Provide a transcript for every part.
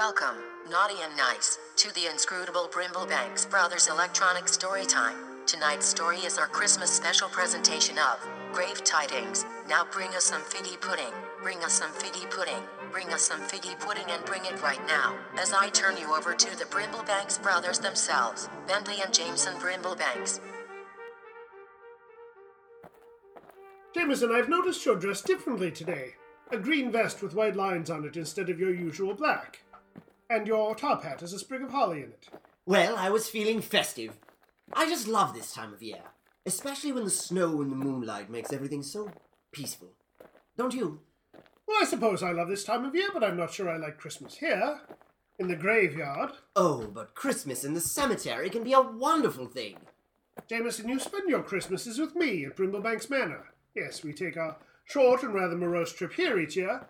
Welcome, naughty and nice, to the inscrutable Brimblebanks Brothers Electronic Story Time. Tonight's story is our Christmas special presentation of Grave Tidings. Now bring us some figgy pudding, bring us some figgy pudding, bring us some figgy pudding and bring it right now. As I turn you over to the Brimblebanks brothers themselves, Bentley and Jameson Brimblebanks. Jameson, I've noticed you're dressed differently today. A green vest with white lines on it instead of your usual black. And your top hat has a sprig of holly in it. Well, I was feeling festive. I just love this time of year, especially when the snow and the moonlight makes everything so peaceful. Don't you? Well, I suppose I love this time of year, but I'm not sure I like Christmas here. In the graveyard. Oh, but Christmas in the cemetery can be a wonderful thing. Jameson, you spend your Christmases with me at Brimblebanks Manor. Yes, we take our short and rather morose trip here each year,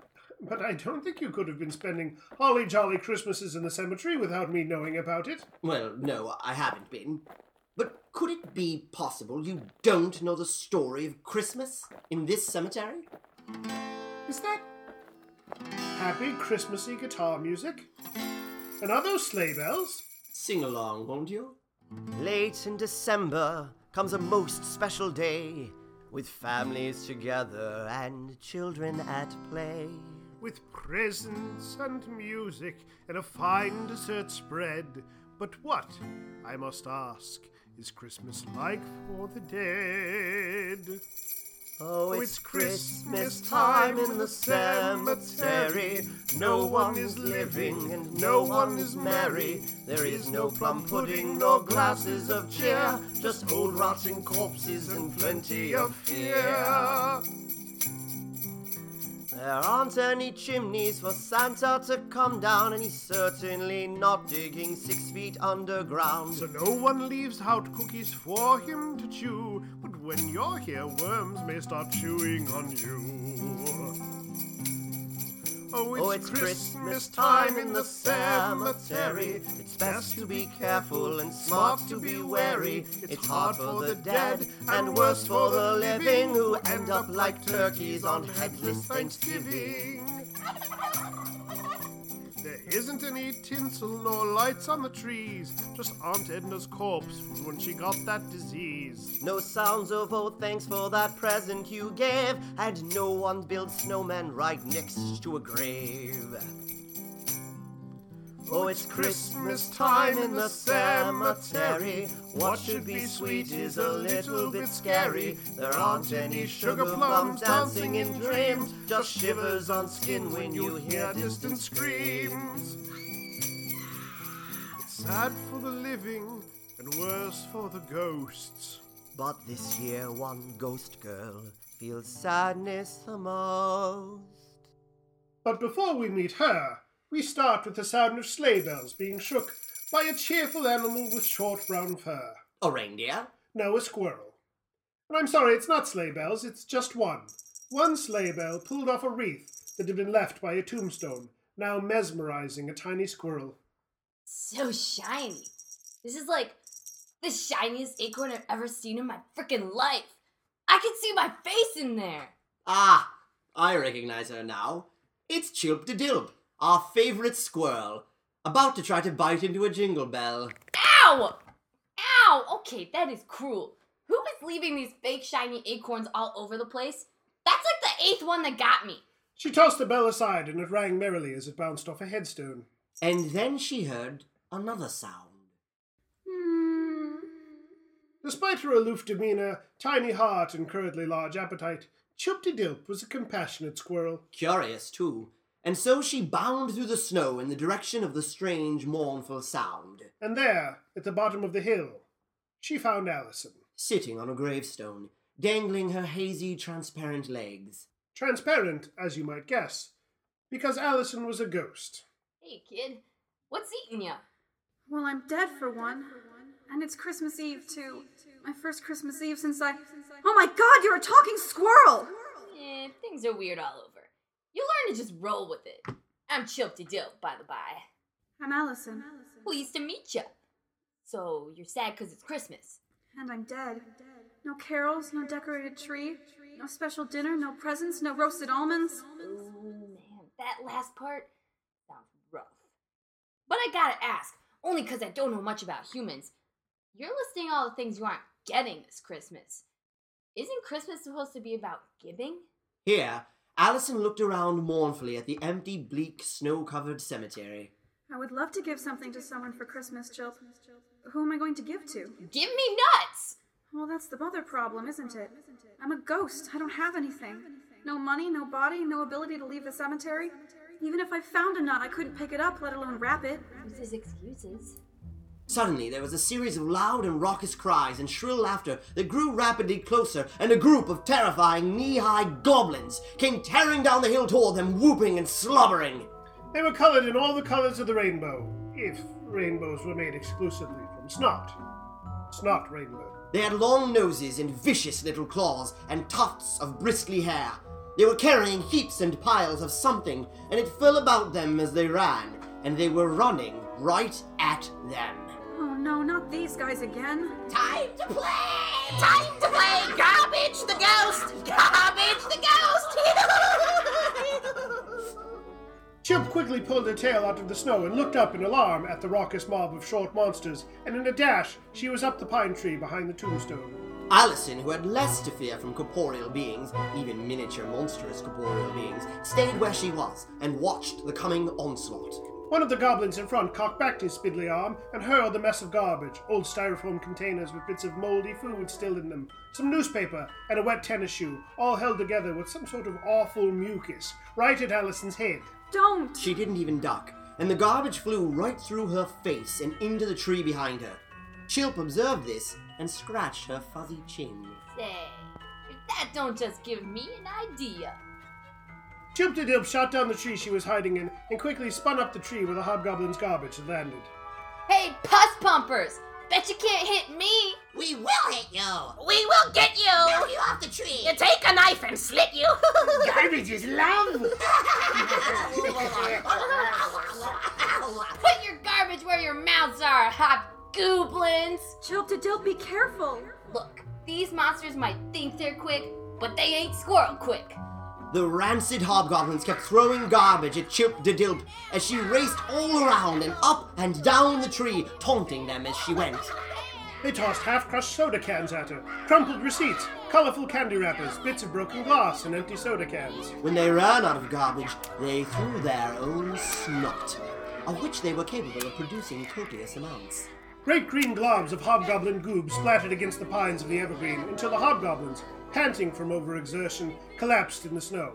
but I don't think you could have been spending holly jolly Christmases in the cemetery without me knowing about it. Well, no, I haven't been. But could it be possible you don't know the story of Christmas in this cemetery? Is that happy Christmassy guitar music? And are those sleigh bells? Sing along, won't you? Late in December comes a most special day with families together and children at play. With presents and music and a fine dessert spread. But what, I must ask, is Christmas like for the dead? Oh, oh it's Christmas time in the cemetery. No one is living and no one is merry. There is no plum pudding nor glasses of cheer, just old rotting corpses and plenty of fear. There aren't any chimneys for Santa to come down, and he's certainly not digging six feet underground. So no one leaves out cookies for him to chew. But when you're here, worms may start chewing on you. Oh, oh, it's, Oh, it's Christmas time in the cemetery. It's best to be careful and smart to be wary. It's hard for the dead and worse for the living who end up like turkeys on headless Thanksgiving. There isn't any tinsel nor lights on the trees, just Aunt Edna's corpse from when she got that disease. No sounds of oh thanks for that present you gave, and no one builds snowmen right next to a grave. Oh, it's Christmas time in the cemetery. What should be sweet is a little bit scary. There aren't any sugar plums dancing in dreams, just shivers on skin when you hear distant screams. It's sad for the living and worse for the ghosts. But this year, one ghost girl feels sadness the most. But before we meet her, we start with the sound of sleigh bells being shook by a cheerful animal with short brown fur. A reindeer? No, a squirrel. And I'm sorry, it's not sleigh bells, it's just one. One sleigh bell pulled off a wreath that had been left by a tombstone, now mesmerizing a tiny squirrel. So shiny. This is like the shiniest acorn I've ever seen in my freaking life. I can see my face in there. Ah, I recognize her now. It's Chilp de Dilp, our favorite squirrel, about to try to bite into a jingle bell. Ow! Ow! Okay, that is cruel. Who is leaving these fake shiny acorns all over the place? That's like the eighth one that got me. She tossed the bell aside and it rang merrily as it bounced off a headstone. And then she heard another sound. Hmm. Despite her aloof demeanor, tiny heart, and currently large appetite, Chilpty-Dilp was a compassionate squirrel. Curious, too. And so she bounded through the snow in the direction of the strange, mournful sound, And there, at the bottom of the hill, she found Allison. sitting on a gravestone, dangling her hazy, transparent legs. Transparent, as you might guess, because Allison was a ghost. Hey, kid. What's eating ya? Well, I'm dead for one. And it's Christmas Eve, too. My first Christmas Eve since I. Oh my god, you're a talking squirrel! Eh, things are weird all over. You learn to just roll with it. I'm Chilpty Dilp, by the by. I'm Allison. Pleased to meet you. So, you're sad because it's Christmas. And I'm dead. No carols, no decorated tree, no special dinner, no presents, no roasted almonds. Oh, man. That last part sounds rough. But I gotta ask, only because I don't know much about humans. You're listing all the things you aren't getting this Christmas. Isn't Christmas supposed to be about giving? Here, Allison looked around mournfully at the empty, bleak, snow covered cemetery. I would love to give something to someone for Christmas, Jill. Who am I going to give to? Give me nuts! Well, that's the other problem, isn't it? I'm a ghost. I don't have anything. No money, no body, no ability to leave the cemetery. Even if I found a nut, I couldn't pick it up, let alone wrap it. Uses excuses. Suddenly, there was a series of loud and raucous cries and shrill laughter that grew rapidly closer, and a group of terrifying knee high goblins came tearing down the hill toward them, whooping and slobbering. They were colored in all the colors of the rainbow, if rainbows were made exclusively from snot. Snot rainbow. They had long noses and vicious little claws and tufts of bristly hair. They were carrying heaps and piles of something, and it fell about them as they ran, and they were running right at them. No, not these guys again. Time to play! Time to play Garbage the Ghost! Garbage the Ghost! Chilp quickly pulled her tail out of the snow and looked up in alarm at the raucous mob of short monsters, and in a dash, she was up the pine tree behind the tombstone. Allison, who had less to fear from corporeal beings, even miniature monstrous corporeal beings, stayed where she was and watched the coming onslaught. One of the goblins in front cocked back his spindly arm and hurled a mess of garbage, old styrofoam containers with bits of moldy food still in them, some newspaper, and a wet tennis shoe, all held together with some sort of awful mucus, right at Allison's head. Don't! She didn't even duck, and the garbage flew right through her face and into the tree behind her. Chilp observed this and scratched her fuzzy chin. Say, if that don't just give me an idea. Chilptidilp shot down the tree she was hiding in and quickly spun up the tree where the hobgoblin's garbage had landed. Hey, pus pumpers! Bet you can't hit me! we will hit you! We will get you! Knock you off the tree! You take a knife and slit you! Garbage is love! Put your garbage where your mouths are, hobgoblins! goblins! Chilp to be careful! Look, these monsters might think they're quick, but they ain't squirrel quick. The rancid hobgoblins kept throwing garbage at Chilp de Dilp as she raced all around and up and down the tree, taunting them as she went. They tossed half crushed soda cans at her, crumpled receipts, colorful candy wrappers, bits of broken glass, and empty soda cans. When they ran out of garbage, they threw their own snot, of which they were capable of producing copious amounts. Great green globs of hobgoblin goob splattered against the pines of the evergreen until the hobgoblins, panting from overexertion, collapsed in the snow.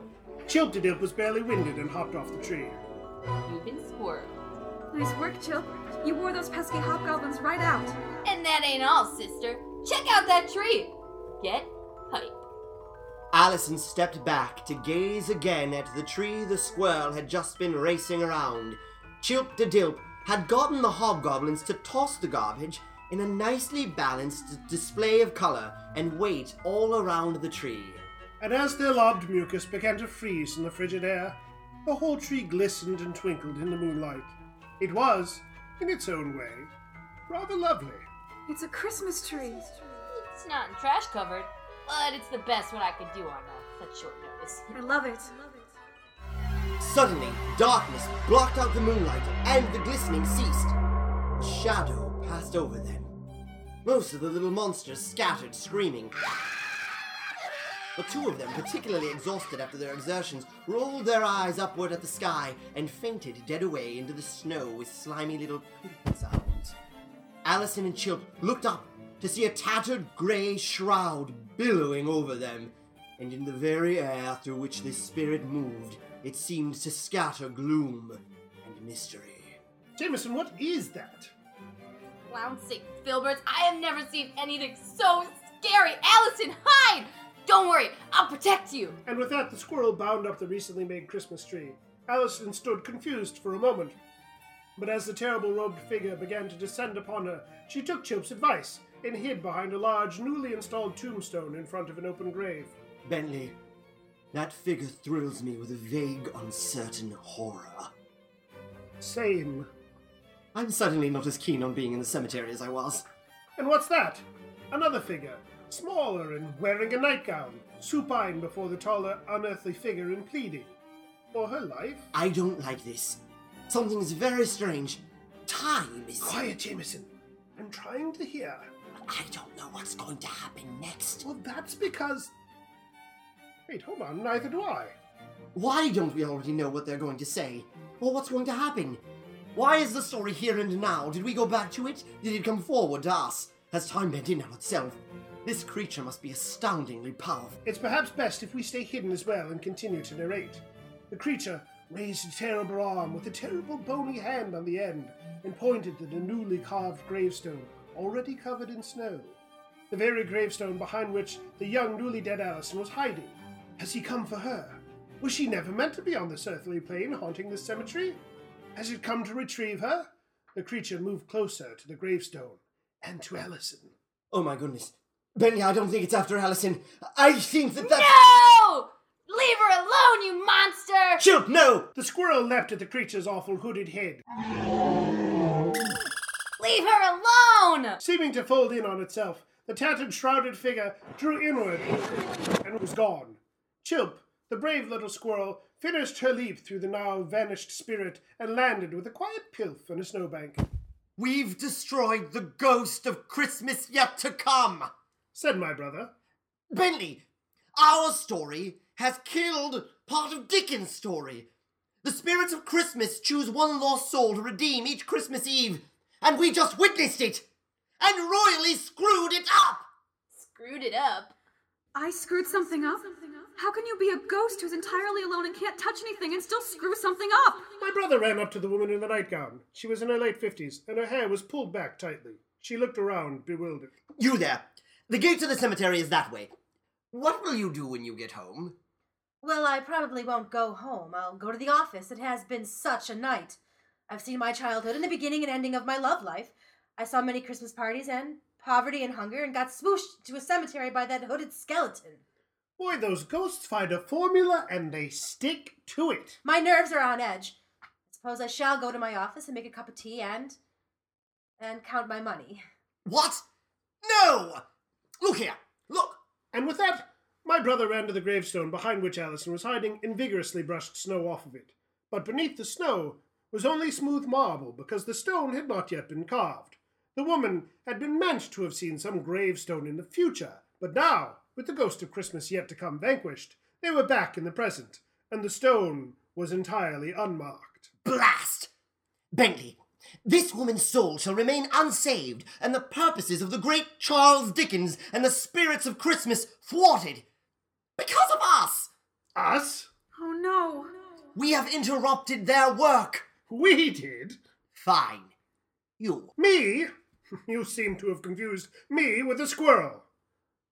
Chilptidilp was barely winded and hopped off the tree. You've been squirreled. Nice work, Chilp. You wore those pesky hobgoblins right out. And that ain't all, sister. Check out that tree. Get hype. Allison stepped back to gaze again at the tree the squirrel had just been racing around. Chilp de Dilp had gotten the hobgoblins to toss the garbage in a nicely balanced display of color and weight all around the tree. And as their lobbed mucus began to freeze in the frigid air, the whole tree glistened and twinkled in the moonlight. It was, in its own way, rather lovely. It's a Christmas tree. It's not in trash covered, but it's the best what I could do on uh, such short notice. I love it. Suddenly, darkness blocked out the moonlight and the glistening ceased. A shadow passed over them. Most of the little monsters scattered, screaming. But two of them, particularly exhausted after their exertions, rolled their eyes upward at the sky and fainted dead away into the snow with slimy little sounds. Allison and Chilp looked up to see a tattered gray shroud billowing over them, and in the very air through which this spirit moved, it seemed to scatter gloom and mystery. Jameson, what is that? Flouncing filberts, I have never seen anything so scary. Allison, hide! Don't worry, I'll protect you. And with that, the squirrel bound up the recently made Christmas tree. Allison stood confused for a moment. But as the terrible robed figure began to descend upon her, she took Chilp's advice and hid behind a large, newly installed tombstone in front of an open grave. Bentley, that figure thrills me with a vague, uncertain horror. Same. I'm certainly not as keen on being in the cemetery as I was. And what's that? Another figure, smaller and wearing a nightgown, supine before the taller, unearthly figure and pleading. For her life? I don't like this. Something is very strange. time is. Quiet, Jameson. I'm trying to hear. I don't know what's going to happen next. Well, that's because. Wait, hold on. Neither do I. Why don't we already know what they're going to say? Or what's going to happen? Why is the story here and now? Did we go back to it? Did it come forward to us? Has time bent in on itself? This creature must be astoundingly powerful. It's perhaps best if we stay hidden as well and continue to narrate. The creature raised a terrible arm with a terrible bony hand on the end and pointed at a newly carved gravestone already covered in snow. The very gravestone behind which the young newly dead Allison was hiding. Has he come for her? Was she never meant to be on this earthly plane haunting this cemetery? Has it come to retrieve her? The creature moved closer to the gravestone and to Allison. Oh my goodness. Bentley, I don't think it's after Allison. I think that that. No! Leave her alone, you monster! Chilp, no! The squirrel leapt at the creature's awful hooded head, Leave her alone! seeming to fold in on itself. The tattered, shrouded figure drew inward and was gone. Chilp, the brave little squirrel, finished her leap through the now vanished spirit and landed with a quiet pilf on a snowbank. We've destroyed the ghost of Christmas yet to come! Said my brother. Bentley, our story has killed part of Dickens' story. The spirits of Christmas choose one lost soul to redeem each Christmas Eve, and we just witnessed it and royally screwed it up! Screwed it up. I screwed something up? How can you be a ghost who's entirely alone and can't touch anything and still screw something up? My brother ran up to the woman in the nightgown. She was in her late fifties, and her hair was pulled back tightly. She looked around, bewildered. You there. The gate to the cemetery is that way. What will you do when you get home? Well, I probably won't go home. I'll go to the office. It has been such a night. I've seen my childhood and the beginning and ending of my love life. I saw many Christmas parties and poverty and hunger and got swooshed to a cemetery by that hooded skeleton. Boy, those ghosts find a formula and they stick to it. My nerves are on edge. I suppose I shall go to my office and make a cup of tea and. and count my money. What? No! Look here. Look. And with that, my brother ran to the gravestone behind which Allison was hiding and vigorously brushed snow off of it. But beneath the snow was only smooth marble because the stone had not yet been carved. The woman had been meant to have seen some gravestone in the future, but now, with the ghost of Christmas yet to come vanquished, they were back in the present, and the stone was entirely unmarked. Blast! Bentley, this woman's soul shall remain unsaved, and the purposes of the great Charles Dickens and the spirits of Christmas thwarted. Because of us! Us? Oh no. We have interrupted their work. We did? Fine. You. Me? You seem to have confused me with a squirrel.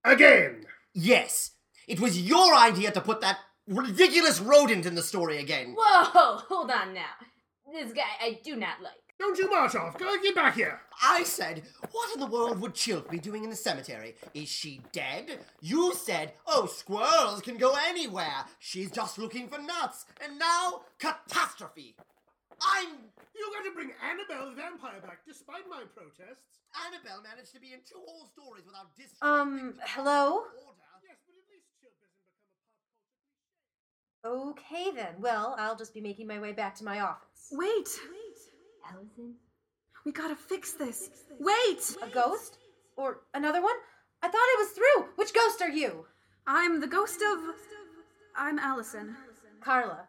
Again! Yes, it was your idea to put that ridiculous rodent in the story again. Whoa, hold on now. This guy I do not like. Don't you march off! Go get back here! I said, what in the world would Chilp be doing in the cemetery? Is she dead? You said, oh, squirrels can go anywhere. She's just looking for nuts. And now, catastrophe. I'm. You got to bring Annabelle the vampire back despite my protests. Annabelle managed to be in two whole stories without dis. Um, hello? Order. Yes, but at least Chilp hasn't become a pop culture Okay then. Well, I'll just be making my way back to my office. Wait. Allison? We gotta fix this. Wait! A ghost? Or another one? I thought I was through. Which ghost are you? I'm the ghost of. I'm Allison. Carla.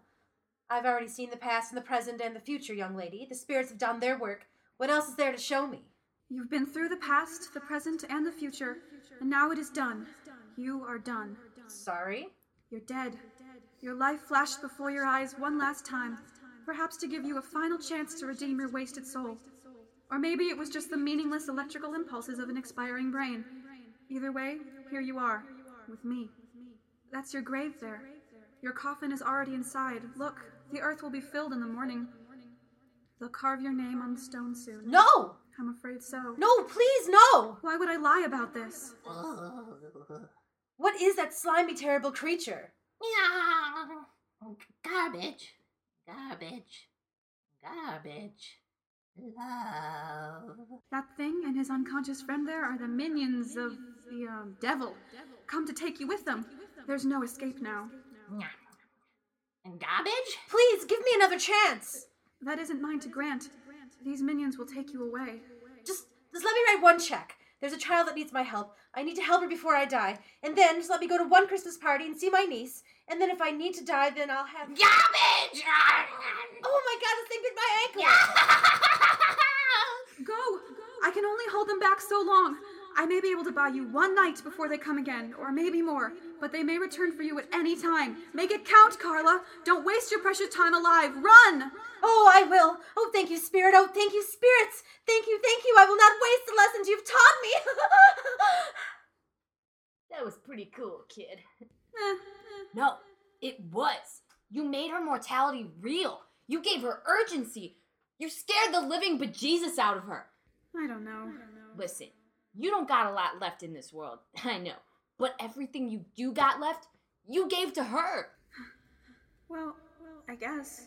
I've already seen the past and the present and the future, young lady. The spirits have done their work. What else is there to show me? You've been through the past, the present, and the future, and now it is done. You are done. Sorry? You're dead. Your life flashed before your eyes one last time, perhaps to give you a final chance to redeem your wasted soul. Or maybe it was just the meaningless electrical impulses of an expiring brain. Either way, here you are, with me. That's your grave there. Your coffin is already inside. Look, the earth will be filled in the morning. They'll carve your name on the stone soon. No! I'm afraid so. No, please, no! Why would I lie about this? What is that slimy, terrible creature? Garbage. Garbage. Garbage. Love. That thing and his unconscious friend there are the minions of the um, devil. Come to take you with them. There's no escape now. And garbage? Please, give me another chance! That isn't mine to grant. these minions will take you away. Just, just let me write one check. There's a child that needs my help. I need to help her before I die. And then just let me go to one Christmas party and see my niece. And then if I need to die, then I'll have. Garbage! Oh my god, this thing bit my ankle! Go! I can only hold them back so long. I may be able to buy you one night before they come again, or maybe more, but they may return for you at any time. Make it count, Carla! Don't waste your precious time alive! Run! Oh, I will. Oh, thank you, Spirit. Oh, thank you, spirits. Thank you, thank you. I will not waste the lessons you've taught me. That was pretty cool, kid. Eh, No, it was. You made her mortality real. You gave her urgency. You scared the living bejesus out of her. I don't know. Listen, you don't got a lot left in this world. I know. But everything you do got left, you gave to her. Well, I guess.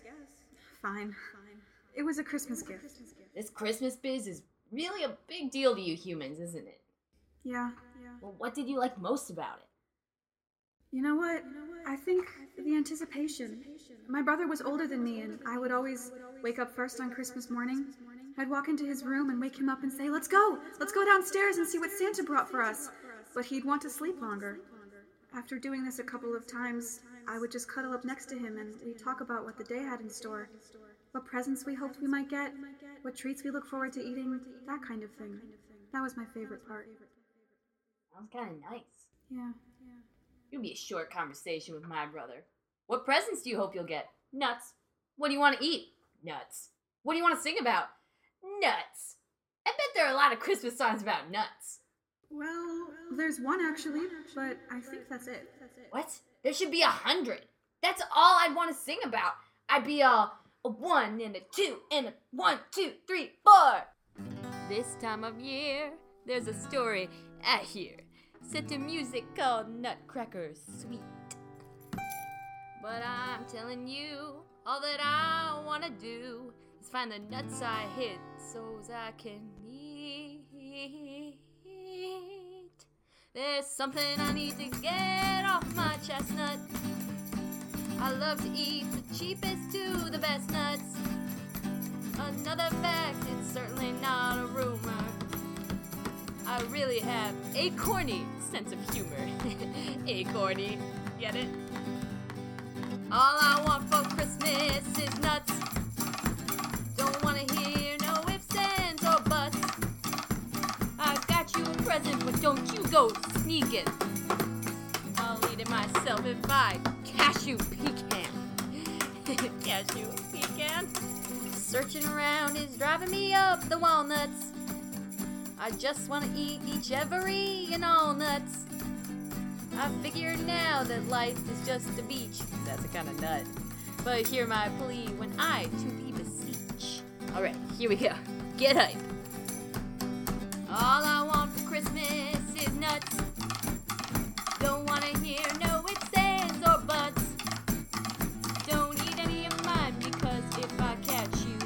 Fine. Fine. It was a Christmas gift. This Christmas biz is really a big deal to you humans, isn't it? Yeah. Well, what did you like most about it? You know what? I think the anticipation. My brother was older than me, and I would always wake up first on Christmas morning. I'd walk into his room and wake him up and say, Let's go! Let's go downstairs and see what Santa brought for us. But he'd want to sleep longer. After doing this a couple of times, I would just cuddle up next to him and we'd talk about what the day had in store. What presents we hoped we might get, what treats we look forward to eating, that kind of thing. That was my favorite part. Sounds kind of nice. Yeah. It'll be a short conversation with my brother. What presents do you hope you'll get? Nuts. What do you want to eat? Nuts. What do you want to sing about? Nuts. I bet there are a lot of Christmas songs about nuts. Well, there's one actually, but I think that's it. What? There should be a hundred. That's all I'd want to sing about. I'd be all a one and a two and a one, two, three, four. This time of year, there's a story I hear set to music called Nutcracker Sweet. But I'm telling you, all that I wanna do is find the nuts I hid so's I can eat. There's something I need to get off my chestnut. I love to eat the cheapest to the best nuts. Another fact, it's certainly not a rumor. I really have a corny sense of humor. a corny, get it? All I want for Christmas is nuts. Don't wanna hear no ifs, ands, or buts. I got you a present, but don't you go sneaking. I'll eat it myself if I cashew pecan. cashew pecan. Searching around is driving me up the walnuts. I just want to eat each, every, and all nuts. I figure now that life is just a beach. That's a kind of nut. But hear my plea when I to thee beseech. Alright, here we go. Get hype. All I want for Christmas is nuts. Don't wanna hear no ifs, ands, or buts. Don't eat any of mine because if I catch you,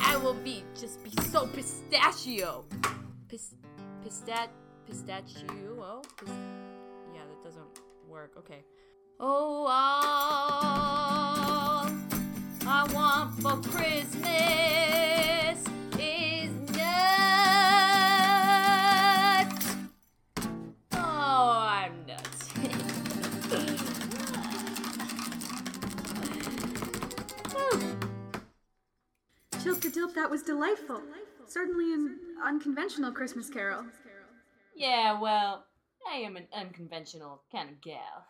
I will be just be so pistachio. Pis, pistat, pistachio. Pis, yeah, that doesn't work. Okay. Oh, all I want for Christmas is nuts. Oh, I'm nuts. Chilp-a-dilp, that was delightful. Certainly an unconventional Christmas carol. yeah, well, I am an unconventional kind of gal.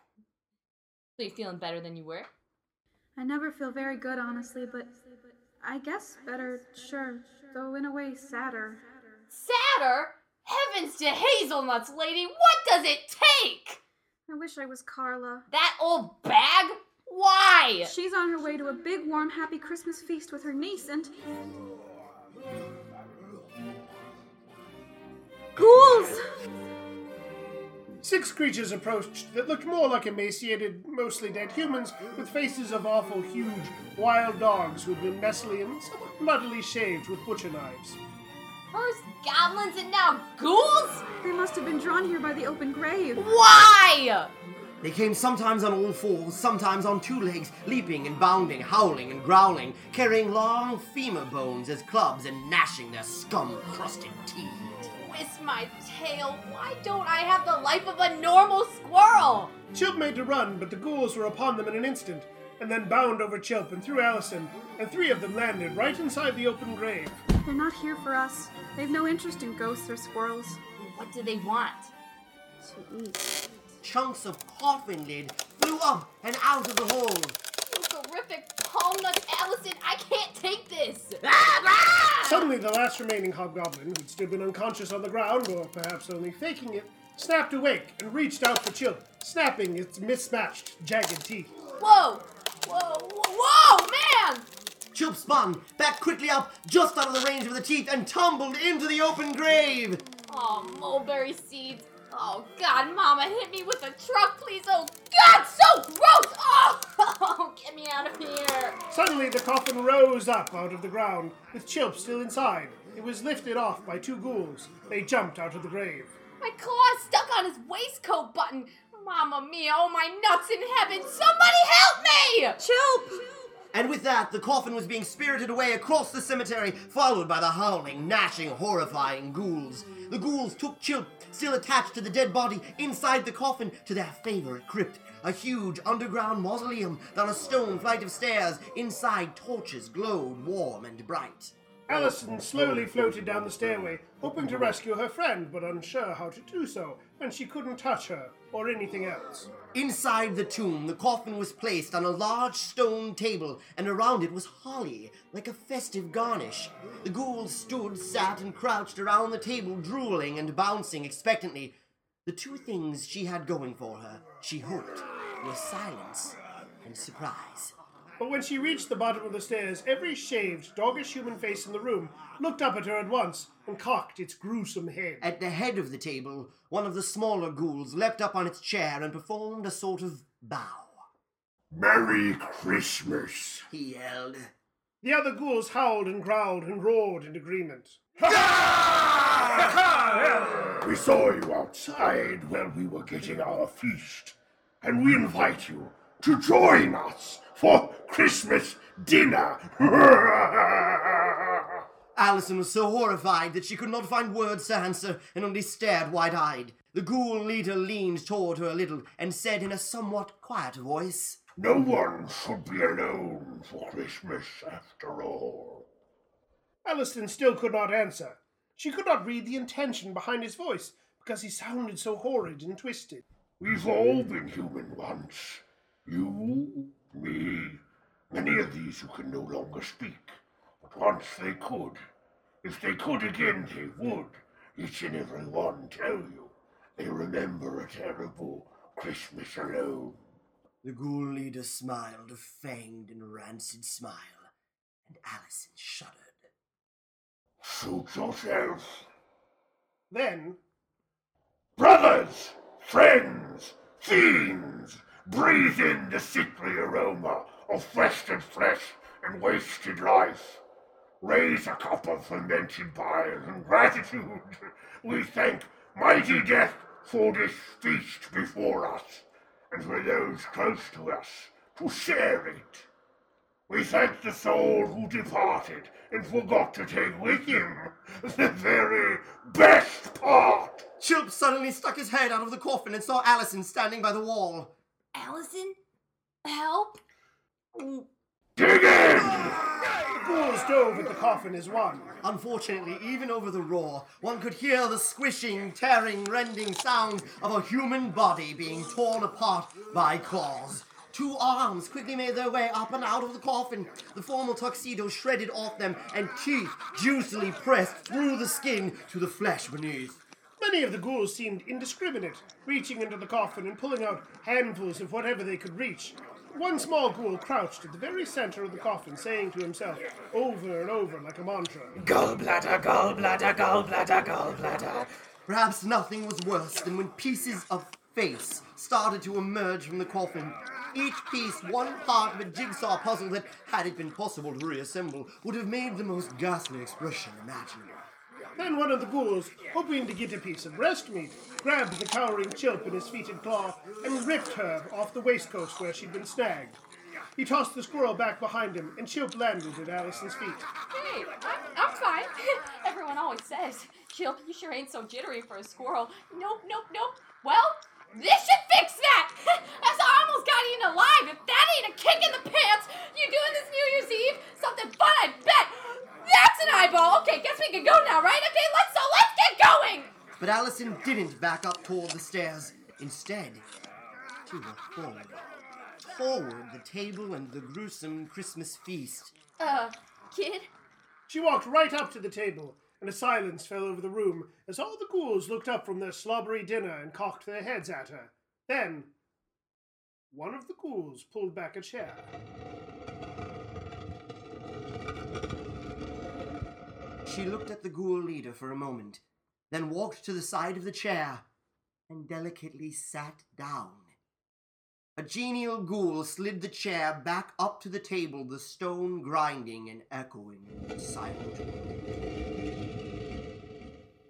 So you feeling better than you were? I never feel very good, honestly, but I guess better, sure, though in a way sadder. Sadder? Heavens to hazelnuts, lady! What does it take? I wish I was Carla. That old bag? Why? She's on her way to a big, warm, happy Christmas feast with her niece and. Ghouls! Six creatures approached that looked more like emaciated, mostly dead humans with faces of awful, huge, wild dogs who had been messily and somewhat muddily shaved with butcher knives. First goblins and now ghouls? They must have been drawn here by the open grave. Why? They came sometimes on all fours, sometimes on two legs, leaping and bounding, howling and growling, carrying long femur bones as clubs and gnashing their scum-crusted teeth. Twist my tail. Why don't I have the life of a normal squirrel? Chilp made to run, but the ghouls were upon them in an instant, and then bound over Chilp and through Allison, and three of them landed right inside the open grave. They're not here for us. They've no interest in ghosts or squirrels. What do they want? To eat. Chunks of coffin lid flew up and out of the hole. You horrific palm nuts, Allison. I can't take this. Ah, ah! Suddenly, the last remaining hobgoblin, who'd still been unconscious on the ground, or perhaps only faking it, snapped awake and reached out for Chilp, snapping its mismatched, jagged teeth. Whoa! Whoa! Whoa! Whoa! Man! Chilp spun, backed quickly up, just out of the range of the teeth, and tumbled into the open grave. Oh, mulberry seeds. Oh God, Mama hit me with a truck, please. Oh God, so gross. Oh, get me out of here. Suddenly, the coffin rose up out of the ground, with Chilp still inside. It was lifted off by two ghouls. They jumped out of the grave. My claw stuck on his waistcoat button. Mama mia, oh my nuts in heaven! Somebody help me! Chilp! And with that, the coffin was being spirited away across the cemetery, followed by the howling, gnashing, horrifying ghouls. The ghouls took Chilp, still attached to the dead body, inside the coffin to their favorite crypt. A huge underground mausoleum down a stone flight of stairs. Inside, torches glowed warm and bright. Allison slowly floated down the stairway, hoping to rescue her friend, but unsure how to do so, and she couldn't touch her or anything else. Inside the tomb, the coffin was placed on a large stone table, and around it was holly, like a festive garnish. The ghouls stood, sat, and crouched around the table, drooling and bouncing expectantly. The two things she had going for her, she hoped, were silence and surprise. But when she reached the bottom of the stairs, every shaved, doggish human face in the room looked up at her at once and cocked its gruesome head. At the head of the table, one of the smaller ghouls leapt up on its chair and performed a sort of bow. Merry Christmas. He yelled. The other ghouls howled and growled and roared in agreement. We saw you outside while we were getting our feast, and we invite you to join us for Christmas dinner. Allison was so horrified that she could not find words to answer and only stared wide eyed. The ghoul leader leaned toward her a little and said in a somewhat quiet voice, no one should be alone for Christmas after all. Allison still could not answer. She could not read the intention behind his voice because he sounded so horrid and twisted. We've all been human once. You, me, many of these who can no longer speak. But once they could. If they could again, they would. Each and every one tell you. They remember a terrible Christmas alone. The ghoul leader smiled a fanged and rancid smile, and Allison shuddered. Suit yourself. Then, Brothers, friends, fiends, breathe in the sickly aroma of wasted flesh and wasted life. Raise a cup of fermented bile and gratitude. We thank mighty death for this feast before us, and for those close to us to share it. We thank the soul who departed and forgot to take with him the very best part. Chilp suddenly stuck his head out of the coffin and saw Allison standing by the wall. Allison? Help? Dig in! the ghouls dove at the coffin as one. Unfortunately, even over the roar, one could hear the squishing, tearing, rending sound of a human body being torn apart by claws. Two arms quickly made their way up and out of the coffin, the formal tuxedo shredded off them, and teeth juicily pressed through the skin to the flesh beneath. Many of the ghouls seemed indiscriminate, reaching into the coffin and pulling out handfuls of whatever they could reach. One small ghoul crouched at the very center of the coffin, saying to himself over and over like a mantra. Gallbladder, gallbladder, gallbladder, gallbladder. Perhaps nothing was worse than when pieces of face started to emerge from the coffin. Each piece one part of a jigsaw puzzle that, had it been possible to reassemble, would have made the most ghastly expression imaginable. Then one of the ghouls, hoping to get a piece of breast meat, grabbed the cowering Chilp in his fetid claw and ripped her off the waistcoat where she'd been snagged. He tossed the squirrel back behind him, and Chilp landed at Allison's feet. Hey, I'm, I'm fine. Everyone always says, Chilp, you sure ain't so jittery for a squirrel. Nope, nope, nope. Well, this should fix that! I almost got eaten alive, if that ain't a kick in the pants, you doing this New Year's Eve? Something fun, I bet! That's an eyeball! Okay, guess we can go now, right? Okay, let's so let's get going! But Allison didn't back up toward the stairs. Instead, she walked forward. Toward the table and the gruesome Christmas feast. Uh, kid? She walked right up to the table, and a silence fell over the room as all the ghouls looked up from their slobbery dinner and cocked their heads at her. Then, one of the ghouls pulled back a chair. She looked at the ghoul leader for a moment, then walked to the side of the chair and delicately sat down. A genial ghoul slid the chair back up to the table, the stone grinding and echoing in silent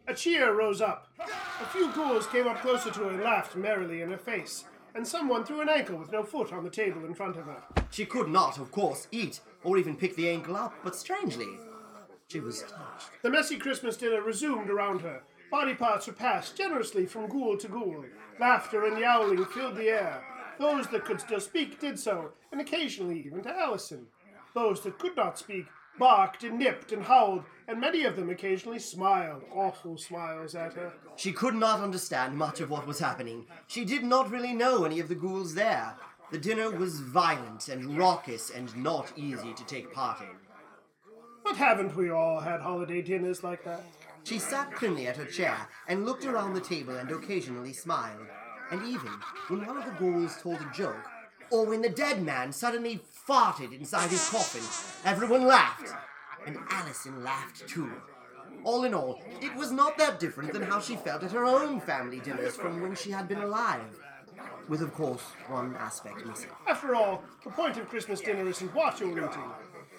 A cheer rose up. A few ghouls came up closer to her and laughed merrily in her face, and someone threw an ankle with no foot on the table in front of her. She could not, of course, eat or even pick the ankle up, but strangely, she was touched. The messy Christmas dinner resumed around her. Body parts were passed generously from ghoul to ghoul. Laughter and yowling filled the air. Those that could still speak did so, and occasionally even to Allison. Those that could not speak barked and nipped and howled, and many of them occasionally smiled, awful smiles at her. She could not understand much of what was happening. She did not really know any of the ghouls there. The dinner was violent and raucous and not easy to take part in. But haven't we all had holiday dinners like that? She sat primly at her chair and looked around the table and occasionally smiled. And even when one of the ghouls told a joke, or when the dead man suddenly farted inside his coffin, everyone laughed. And Allison laughed too. All in all, it was not that different than how she felt at her own family dinners from when she had been alive. With, of course, one aspect missing. After all, the point of Christmas dinner isn't what you're eating,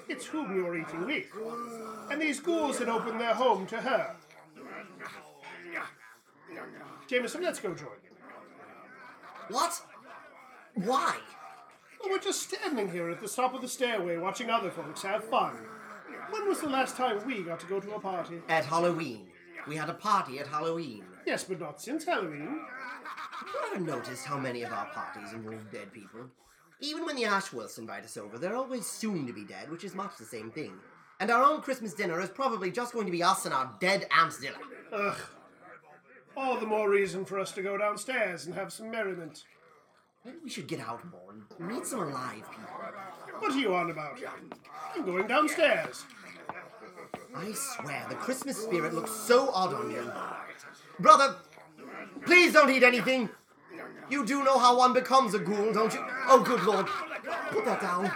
it's whom you're eating with. And these ghouls had opened their home to her. Jameson, let's go join. them. What? Why? Well, we're just standing here at the top of the stairway watching other folks have fun. When was the last time we got to go to a party? At Halloween. We had a party at Halloween. Yes, but not since Halloween. You ever noticed how many of our parties involve dead people? Even when the Ashworths invite us over, they're always soon to be dead, which is much the same thing. And our own Christmas dinner is probably just going to be us and our dead Aunt Zilla. Ugh. All the more reason for us to go downstairs and have some merriment. Maybe we should get out more and meet some alive people. What are you on about? I'm going downstairs. I swear, the Christmas spirit looks so odd on you. Brother, please don't eat anything. You do know how one becomes a ghoul, don't you? Oh, good lord. Put that down.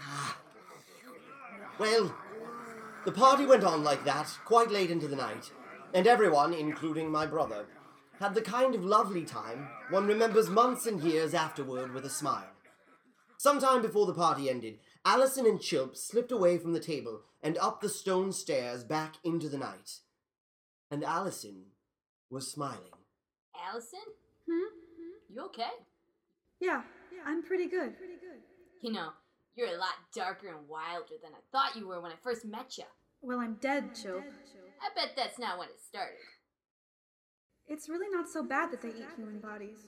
Ah. Well, the party went on like that, quite late into the night, and everyone, including my brother, had the kind of lovely time one remembers months and years afterward with a smile. Sometime before the party ended, Allison and Chilp slipped away from the table and up the stone stairs back into the night. And Allison was smiling. Allison? Hmm? You okay? Yeah, yeah, I'm pretty good. You know, you're a lot darker and wilder than I thought you were when I first met you. Well, I'm dead, Chilp. I bet that's not when it started. It's really not so bad that they eat human bodies.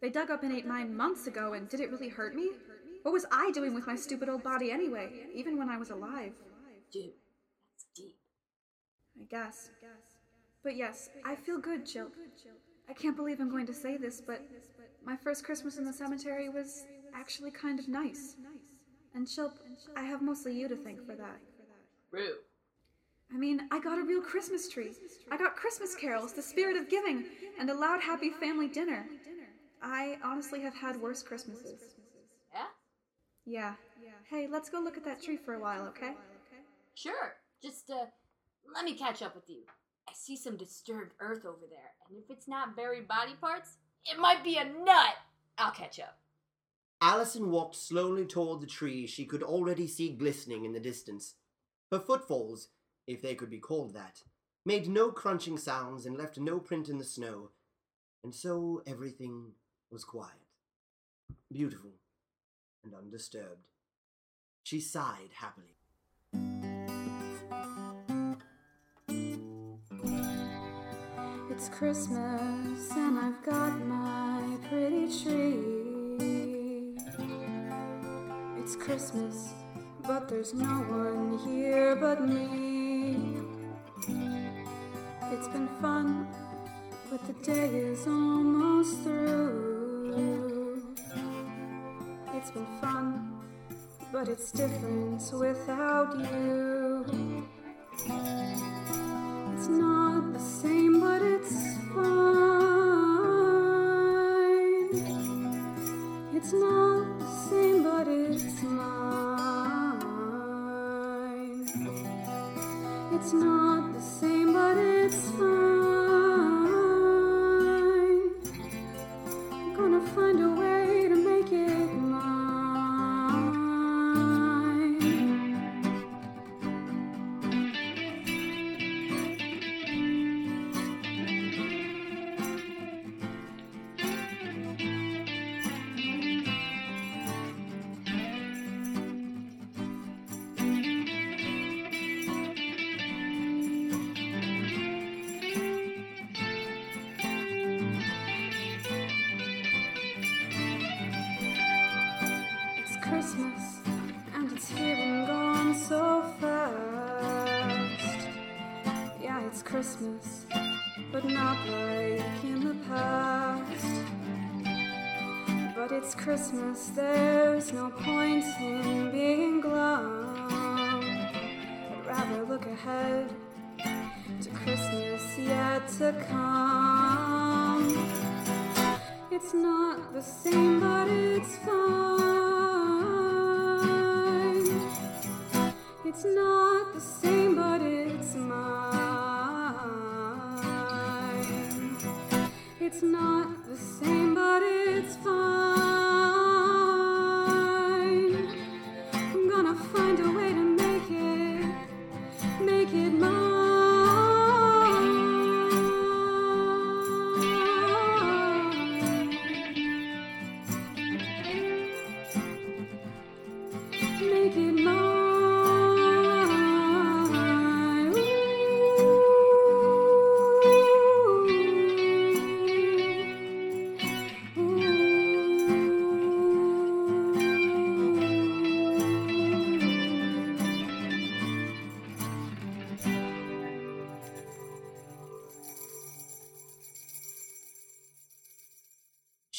They dug up and ate mine months ago, and did it really hurt me? What was I doing with my stupid old body anyway, even when I was alive? Dude, that's deep. I guess. But yes, I feel good, Chilp. I can't believe I'm going to say this, but my first Christmas in the cemetery was actually kind of nice. And Chilp, I have mostly you to thank for that. Rue. I mean, I got a real Christmas tree. I got Christmas carols, the spirit of giving, and a loud, happy family dinner. I honestly have had worse Christmases. Yeah? Yeah. Hey, let's go look at that tree for a while, okay? Sure. Just, uh, let me catch up with you. See some disturbed earth over there, and if it's not buried body parts, it might be a nut. I'll catch up. Allison walked slowly toward the tree she could already see glistening in the distance. Her footfalls, if they could be called that, made no crunching sounds and left no print in the snow, and so everything was quiet, beautiful, and undisturbed. She sighed happily. It's Christmas and I've got my pretty tree. It's Christmas, but there's no one here but me. It's been fun, but the day is almost through. It's been fun, but it's different without you. It's not the same, but it's fine. It's not the same, but it's mine. It's not the same, but it's fine. It's Christmas, there's no point in being glum. I'd rather look ahead to Christmas yet to come. It's not the same, but it's fine. It's not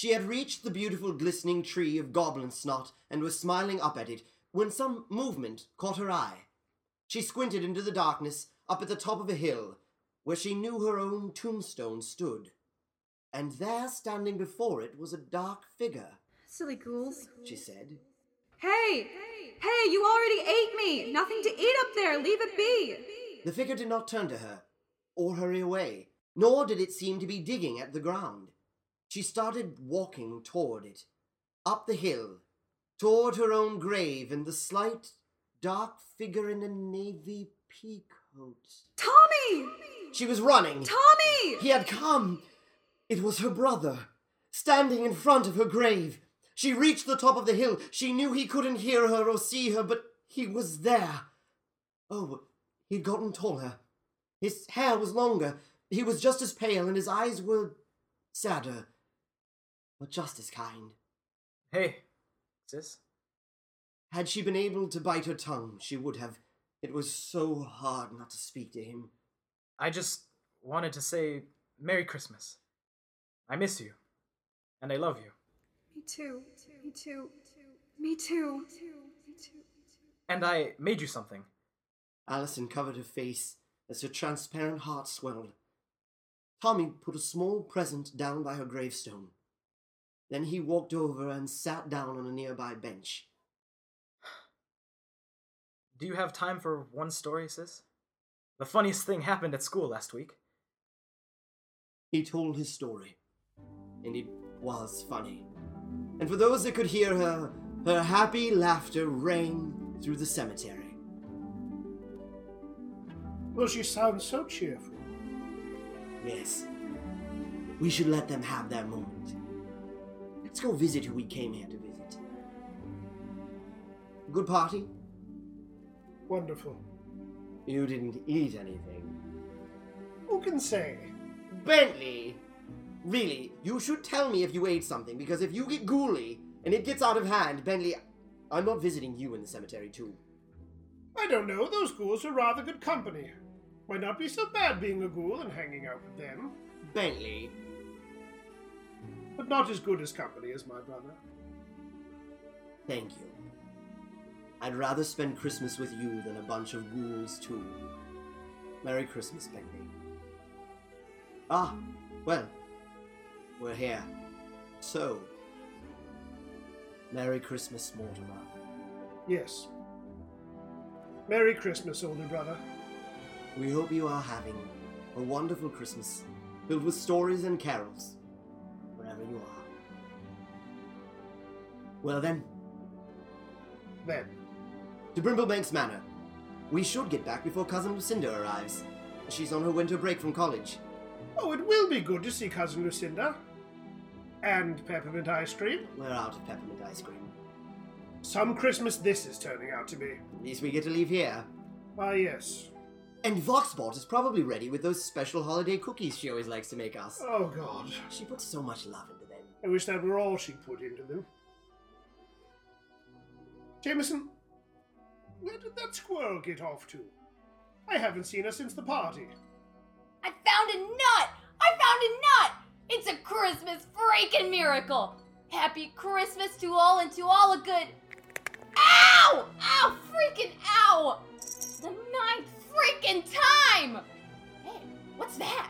She had reached the beautiful glistening tree of goblin snot and was smiling up at it when some movement caught her eye. She squinted into the darkness up at the top of a hill where she knew her own tombstone stood. And there, standing before it, was a dark figure, Silly ghouls. she said. Hey! Hey, you already ate me! Nothing to eat up there! Leave it be! The figure did not turn to her or hurry away, nor did it seem to be digging at the ground. She started walking toward it, up the hill, toward her own grave and the slight, dark figure in a navy pea coat. Tommy! She was running. Tommy! He had come. It was her brother, standing in front of her grave. She reached the top of the hill. She knew he couldn't hear her or see her, but he was there. Oh, he'd gotten taller. His hair was longer. He was just as pale, and his eyes were sadder, but just as kind. Hey, sis. Had she been able to bite her tongue, she would have. It was so hard not to speak to him. I just wanted to say Merry Christmas. I miss you. And I love you. Me too. Me too. Me too. Me too. And I made you something. Allison covered her face as her transparent heart swelled. Tommy put a small present down by her gravestone. Then he walked over and sat down on a nearby bench. Do you have time for one story, sis? The funniest thing happened at school last week. He told his story, and it was funny. And for those that could hear her, her happy laughter rang through the cemetery. Well, she sounds so cheerful. Yes. We should let them have their moment. Let's go visit who we came here to visit. Good party? Wonderful. You didn't eat anything. Who can say? Bentley! Really, you should tell me if you ate something, because if you get ghouly and it gets out of hand, Bentley, I'm not visiting you in the cemetery, too. I don't know. Those ghouls are rather good company. Might not be so bad being a ghoul and hanging out with them, Bentley, but not as good as company as my brother. thank you. I'd rather spend Christmas with you than a bunch of ghouls, too. Merry Christmas, Bentley. Ah, well, we're here. So, Merry Christmas, Mortimer. Yes. Merry Christmas, older brother. We hope you are having a wonderful Christmas filled with stories and carols, Well, then, Then, to Brimblebanks Manor. We should get back before Cousin Lucinda arrives. She's on her winter break from college. oh, it will be good to see Cousin Lucinda. And peppermint ice cream. We're out of peppermint ice cream. Some Christmas this is turning out to be. At least we get to leave here. Why, yes. And Voxbot is probably ready with those special holiday cookies she always likes to make us. Oh, God. She puts so much love into them. I wish that were all she put into them. Jameson, where did that squirrel get off to? I haven't seen her since the party. I found a nut! I found a nut! It's a Christmas freaking miracle! Happy Christmas to all and to all a good. Ow! Ow! Freaking ow! The ninth freaking time! Hey, what's that?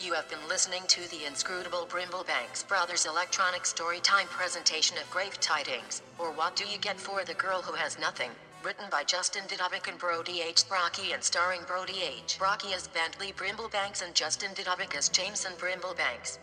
You have been listening to the inscrutable Brimblebanks Brothers electronic storytime presentation of Grave Tidings, or What Do You Get for the Girl Who Has Nothing? Written by Justin Didovic and Brody H. Brocky and starring Brody H. Brocky as Bentley Brimblebanks and Justin Didovic as Jameson Brimblebanks.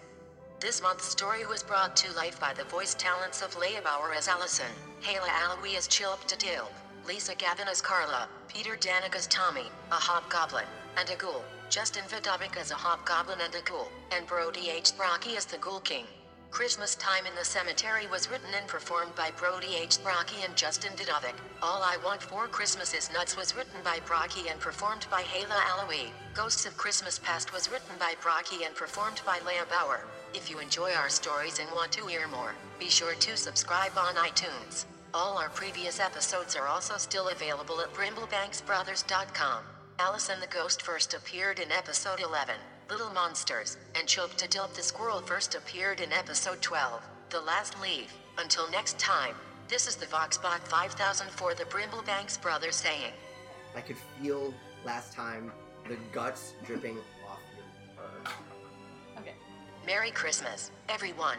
This month's story was brought to life by the voice talents of Leia Bauer as Allison, Hayla Alawi as Chilp Dilp, Lisa Gavin as Carla, Peter Danig as Tommy, a hobgoblin, and a ghoul, Justin Vidovic as a hobgoblin and a ghoul, and Brody H. Brocky as the Ghoul King. Christmas Time in the Cemetery was written and performed by Brody H. Brocky and Justin Vidovic. All I Want for Christmas is Nuts was written by Brocky and performed by Hayla Alawi. Ghosts of Christmas Past was written by Brocky and performed by Leah Bauer. If you enjoy our stories and want to hear more, be sure to subscribe on iTunes. All our previous episodes are also still available at BrimblebanksBrothers.com. Allison the Ghost first appeared in episode 11, Little Monsters, and Chilptadilp the Squirrel first appeared in episode 12, The Last Leaf. Until next time, this is the Voxbot 5000 for the Brimblebanks Brothers saying, I could feel last time the guts dripping off your fur. Okay. Merry Christmas, everyone.